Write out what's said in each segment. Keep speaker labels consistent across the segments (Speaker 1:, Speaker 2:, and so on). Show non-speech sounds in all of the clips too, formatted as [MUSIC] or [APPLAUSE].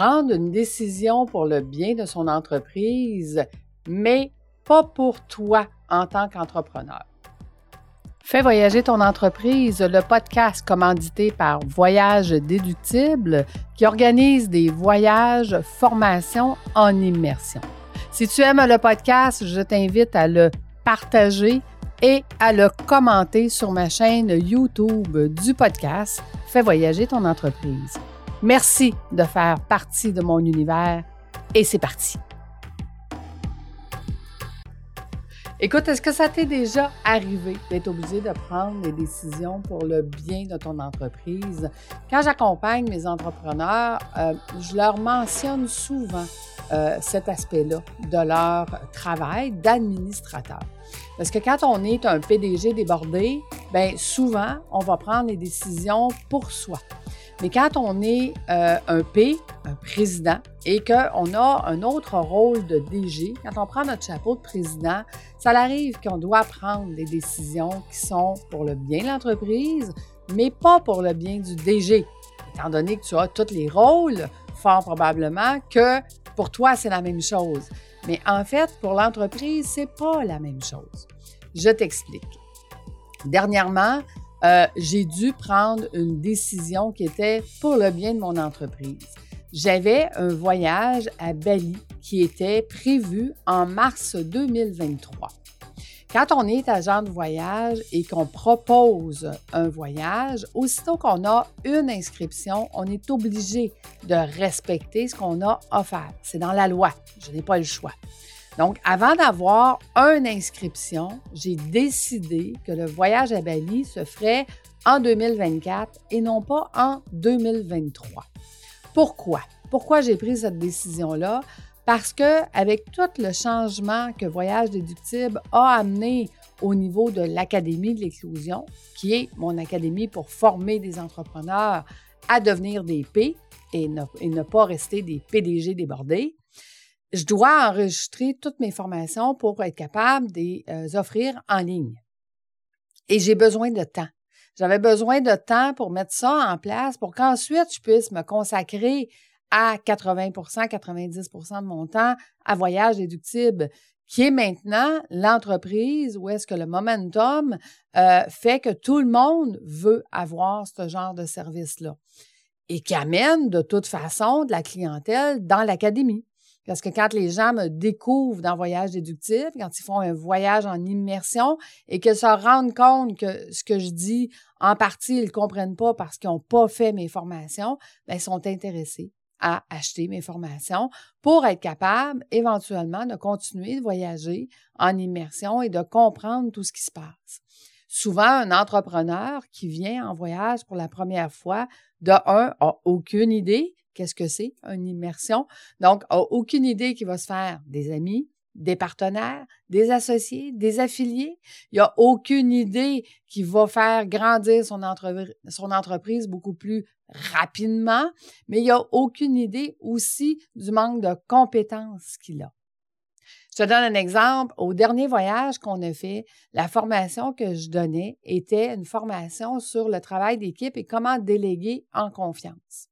Speaker 1: prendre une décision pour le bien de son entreprise, mais pas pour toi en tant qu'entrepreneur. Fais voyager ton entreprise, le podcast commandité par Voyage Déductible qui organise des voyages, formations en immersion. Si tu aimes le podcast, je t'invite à le partager et à le commenter sur ma chaîne YouTube du podcast Fais voyager ton entreprise. Merci de faire partie de mon univers et c'est parti. Écoute, est-ce que ça t'est déjà arrivé d'être obligé de prendre des décisions pour le bien de ton entreprise? Quand j'accompagne mes entrepreneurs, euh, je leur mentionne souvent euh, cet aspect-là de leur travail d'administrateur. Parce que quand on est un PDG débordé, bien souvent, on va prendre les décisions pour soi. Mais quand on est euh, un P, un président, et qu'on a un autre rôle de DG, quand on prend notre chapeau de président, ça arrive qu'on doit prendre des décisions qui sont pour le bien de l'entreprise, mais pas pour le bien du DG. Étant donné que tu as tous les rôles, fort probablement que pour toi, c'est la même chose. Mais en fait, pour l'entreprise, c'est pas la même chose. Je t'explique. Dernièrement, euh, j'ai dû prendre une décision qui était pour le bien de mon entreprise. J'avais un voyage à Bali qui était prévu en mars 2023. Quand on est agent de voyage et qu'on propose un voyage, aussitôt qu'on a une inscription, on est obligé de respecter ce qu'on a offert. C'est dans la loi. Je n'ai pas le choix. Donc, avant d'avoir une inscription, j'ai décidé que le voyage à Bali se ferait en 2024 et non pas en 2023. Pourquoi? Pourquoi j'ai pris cette décision-là? Parce que avec tout le changement que Voyage déductible a amené au niveau de l'Académie de l'éclosion, qui est mon académie pour former des entrepreneurs à devenir des P et ne, et ne pas rester des PDG débordés, je dois enregistrer toutes mes formations pour être capable de les euh, offrir en ligne. Et j'ai besoin de temps. J'avais besoin de temps pour mettre ça en place pour qu'ensuite je puisse me consacrer à 80% 90% de mon temps à voyage déductible, qui est maintenant l'entreprise où est-ce que le momentum euh, fait que tout le monde veut avoir ce genre de service-là et qui amène de toute façon de la clientèle dans l'académie. Parce que quand les gens me découvrent dans Voyage déductif, quand ils font un voyage en immersion et qu'ils se rendent compte que ce que je dis, en partie, ils ne comprennent pas parce qu'ils n'ont pas fait mes formations, bien, ils sont intéressés à acheter mes formations pour être capables éventuellement de continuer de voyager en immersion et de comprendre tout ce qui se passe. Souvent, un entrepreneur qui vient en voyage pour la première fois, de un, a aucune idée qu'est-ce que c'est une immersion. Donc, aucune idée qu'il va se faire des amis, des partenaires, des associés, des affiliés. Il n'y a aucune idée qu'il va faire grandir son, son entreprise beaucoup plus rapidement, mais il n'y a aucune idée aussi du manque de compétences qu'il a. Je te donne un exemple. Au dernier voyage qu'on a fait, la formation que je donnais était une formation sur le travail d'équipe et comment déléguer en confiance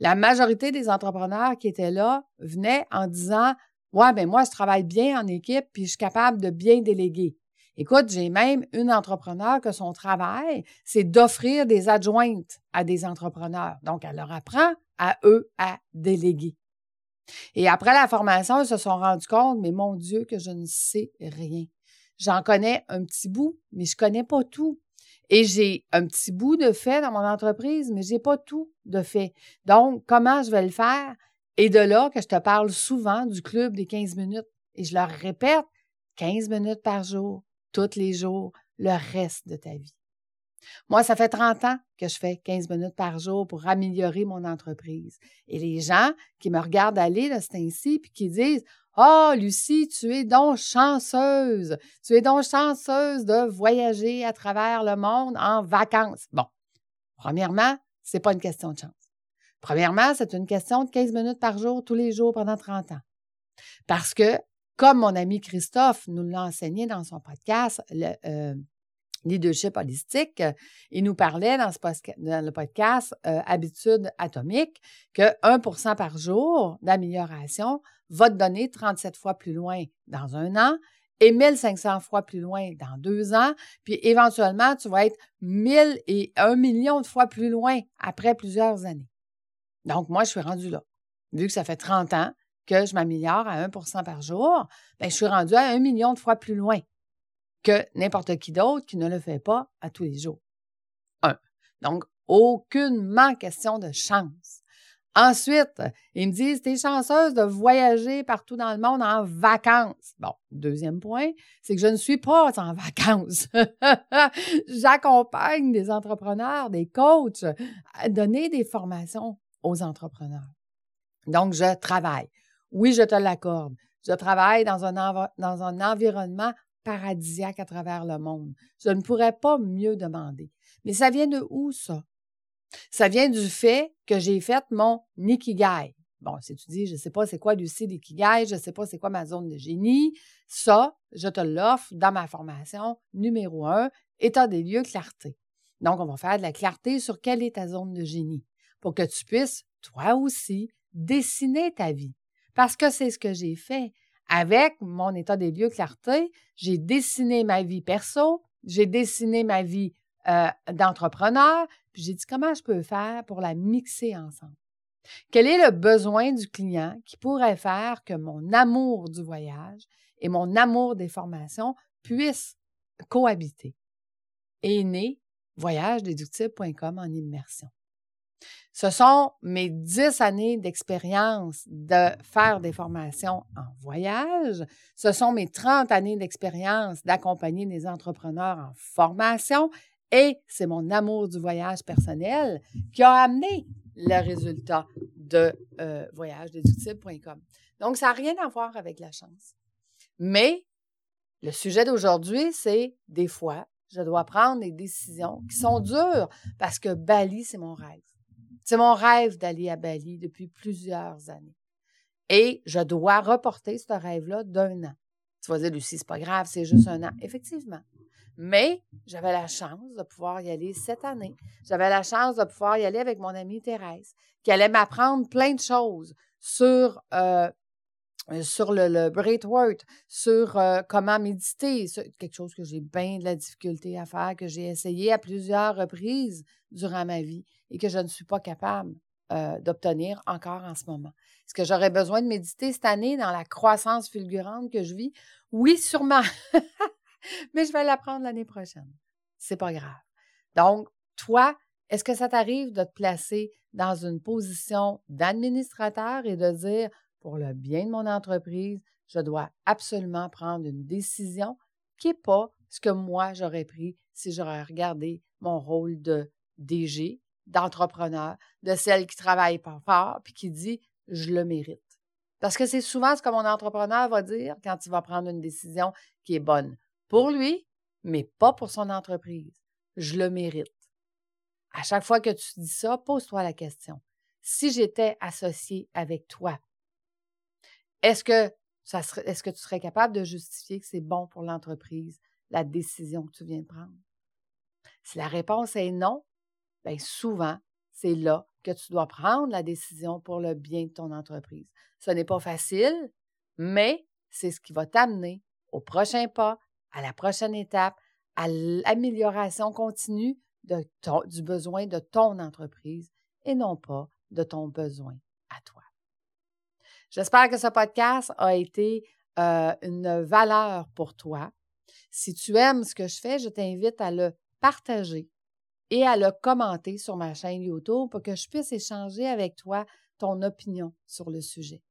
Speaker 1: la majorité des entrepreneurs qui étaient là venaient en disant Ouais, ben moi, je travaille bien en équipe, puis je suis capable de bien déléguer. Écoute, j'ai même une entrepreneur que son travail, c'est d'offrir des adjointes à des entrepreneurs. Donc, elle leur apprend à eux à déléguer. Et après la formation, ils se sont rendus compte, mais mon Dieu, que je ne sais rien. J'en connais un petit bout, mais je connais pas tout. Et j'ai un petit bout de fait dans mon entreprise, mais j'ai pas tout de fait. Donc, comment je vais le faire? Et de là que je te parle souvent du club des 15 minutes. Et je leur répète, 15 minutes par jour, tous les jours, le reste de ta vie. Moi, ça fait 30 ans que je fais 15 minutes par jour pour améliorer mon entreprise. Et les gens qui me regardent aller, là, c'est ainsi, puis qui disent Ah, Lucie, tu es donc chanceuse. Tu es donc chanceuse de voyager à travers le monde en vacances. Bon, premièrement, ce n'est pas une question de chance. Premièrement, c'est une question de 15 minutes par jour, tous les jours pendant 30 ans. Parce que, comme mon ami Christophe nous l'a enseigné dans son podcast, le, euh, leadership holistique, il nous parlait dans, le podcast euh, Habitude atomique que 1% par jour d'amélioration va te donner 37 fois plus loin dans un an et 1500 fois plus loin dans deux ans, puis éventuellement, tu vas être 1000 et 1 million de fois plus loin après plusieurs années. Donc, moi, je suis rendue là. Vu que ça fait 30 ans que je m'améliore à 1% par jour, bien, je suis rendue à 1 million de fois plus loin que n'importe qui d'autre qui ne le fait pas à tous les jours. Un. Donc, aucunement question de chance. Ensuite, ils me disent, t'es chanceuse de voyager partout dans le monde en vacances. Bon, deuxième point, c'est que je ne suis pas en vacances. [LAUGHS] J'accompagne des entrepreneurs, des coachs à donner des formations aux entrepreneurs. Donc, je travaille. Oui, je te l'accorde. Je travaille dans un, dans un environnement paradisiaque à travers le monde. Je ne pourrais pas mieux demander. Mais ça vient de où, ça? Ça vient du fait que j'ai fait mon Nikigai. Bon, si tu dis, je ne sais pas c'est quoi Lucie l'Ikigai, je ne sais pas c'est quoi ma zone de génie, ça, je te l'offre dans ma formation numéro un, état des lieux, clarté. Donc, on va faire de la clarté sur quelle est ta zone de génie pour que tu puisses, toi aussi, dessiner ta vie. Parce que c'est ce que j'ai fait. Avec mon état des lieux clarté, j'ai dessiné ma vie perso, j'ai dessiné ma vie euh, d'entrepreneur, puis j'ai dit comment je peux faire pour la mixer ensemble? Quel est le besoin du client qui pourrait faire que mon amour du voyage et mon amour des formations puissent cohabiter? Et né voyagedéductible.com en immersion. Ce sont mes dix années d'expérience de faire des formations en voyage. Ce sont mes 30 années d'expérience d'accompagner des entrepreneurs en formation. Et c'est mon amour du voyage personnel qui a amené le résultat de euh. Donc, ça n'a rien à voir avec la chance. Mais le sujet d'aujourd'hui, c'est des fois, je dois prendre des décisions qui sont dures parce que Bali, c'est mon rêve. C'est mon rêve d'aller à Bali depuis plusieurs années. Et je dois reporter ce rêve-là d'un an. Tu vas dire, Lucie, c'est pas grave, c'est juste un an. Effectivement. Mais j'avais la chance de pouvoir y aller cette année. J'avais la chance de pouvoir y aller avec mon amie Thérèse, qui allait m'apprendre plein de choses sur euh, le, le sur euh, comment méditer, quelque chose que j'ai bien de la difficulté à faire, que j'ai essayé à plusieurs reprises durant ma vie et que je ne suis pas capable euh, d'obtenir encore en ce moment. Est-ce que j'aurais besoin de méditer cette année dans la croissance fulgurante que je vis? Oui, sûrement. [LAUGHS] Mais je vais l'apprendre l'année prochaine. C'est pas grave. Donc, toi, est-ce que ça t'arrive de te placer dans une position d'administrateur et de dire pour le bien de mon entreprise, je dois absolument prendre une décision qui n'est pas ce que moi j'aurais pris si j'aurais regardé mon rôle de DG, d'entrepreneur, de celle qui travaille fort puis qui dit je le mérite. Parce que c'est souvent ce que mon entrepreneur va dire quand il va prendre une décision qui est bonne pour lui, mais pas pour son entreprise. Je le mérite. À chaque fois que tu dis ça, pose-toi la question. Si j'étais associé avec toi, est-ce que, est-ce que tu serais capable de justifier que c'est bon pour l'entreprise, la décision que tu viens de prendre? Si la réponse est non, bien souvent, c'est là que tu dois prendre la décision pour le bien de ton entreprise. Ce n'est pas facile, mais c'est ce qui va t'amener au prochain pas, à la prochaine étape, à l'amélioration continue du besoin de ton entreprise et non pas de ton besoin à toi. J'espère que ce podcast a été euh, une valeur pour toi. Si tu aimes ce que je fais, je t'invite à le partager et à le commenter sur ma chaîne YouTube pour que je puisse échanger avec toi ton opinion sur le sujet.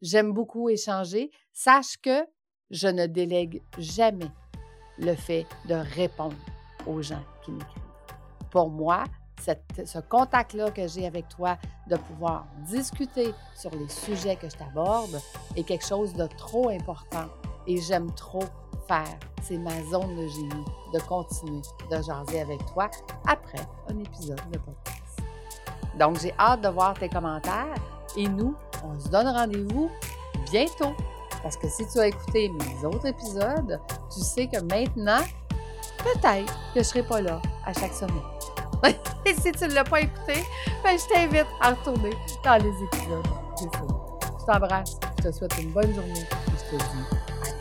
Speaker 1: J'aime beaucoup échanger. Sache que je ne délègue jamais le fait de répondre aux gens qui m'écrivent. Pour moi, ce contact-là que j'ai avec toi, de pouvoir discuter sur les sujets que je t'aborde, est quelque chose de trop important et j'aime trop C'est ma zone de génie de continuer de jaser avec toi après un épisode de podcast. Donc, j'ai hâte de voir tes commentaires et nous, on se donne rendez-vous bientôt. Parce que si tu as écouté mes autres épisodes, tu sais que maintenant, peut-être que je ne serai pas là à chaque semaine. [LAUGHS] Et si tu ne l'as pas écouté, ben, je t'invite à retourner dans les épisodes. Je t'embrasse, je te souhaite une bonne journée et je te dis à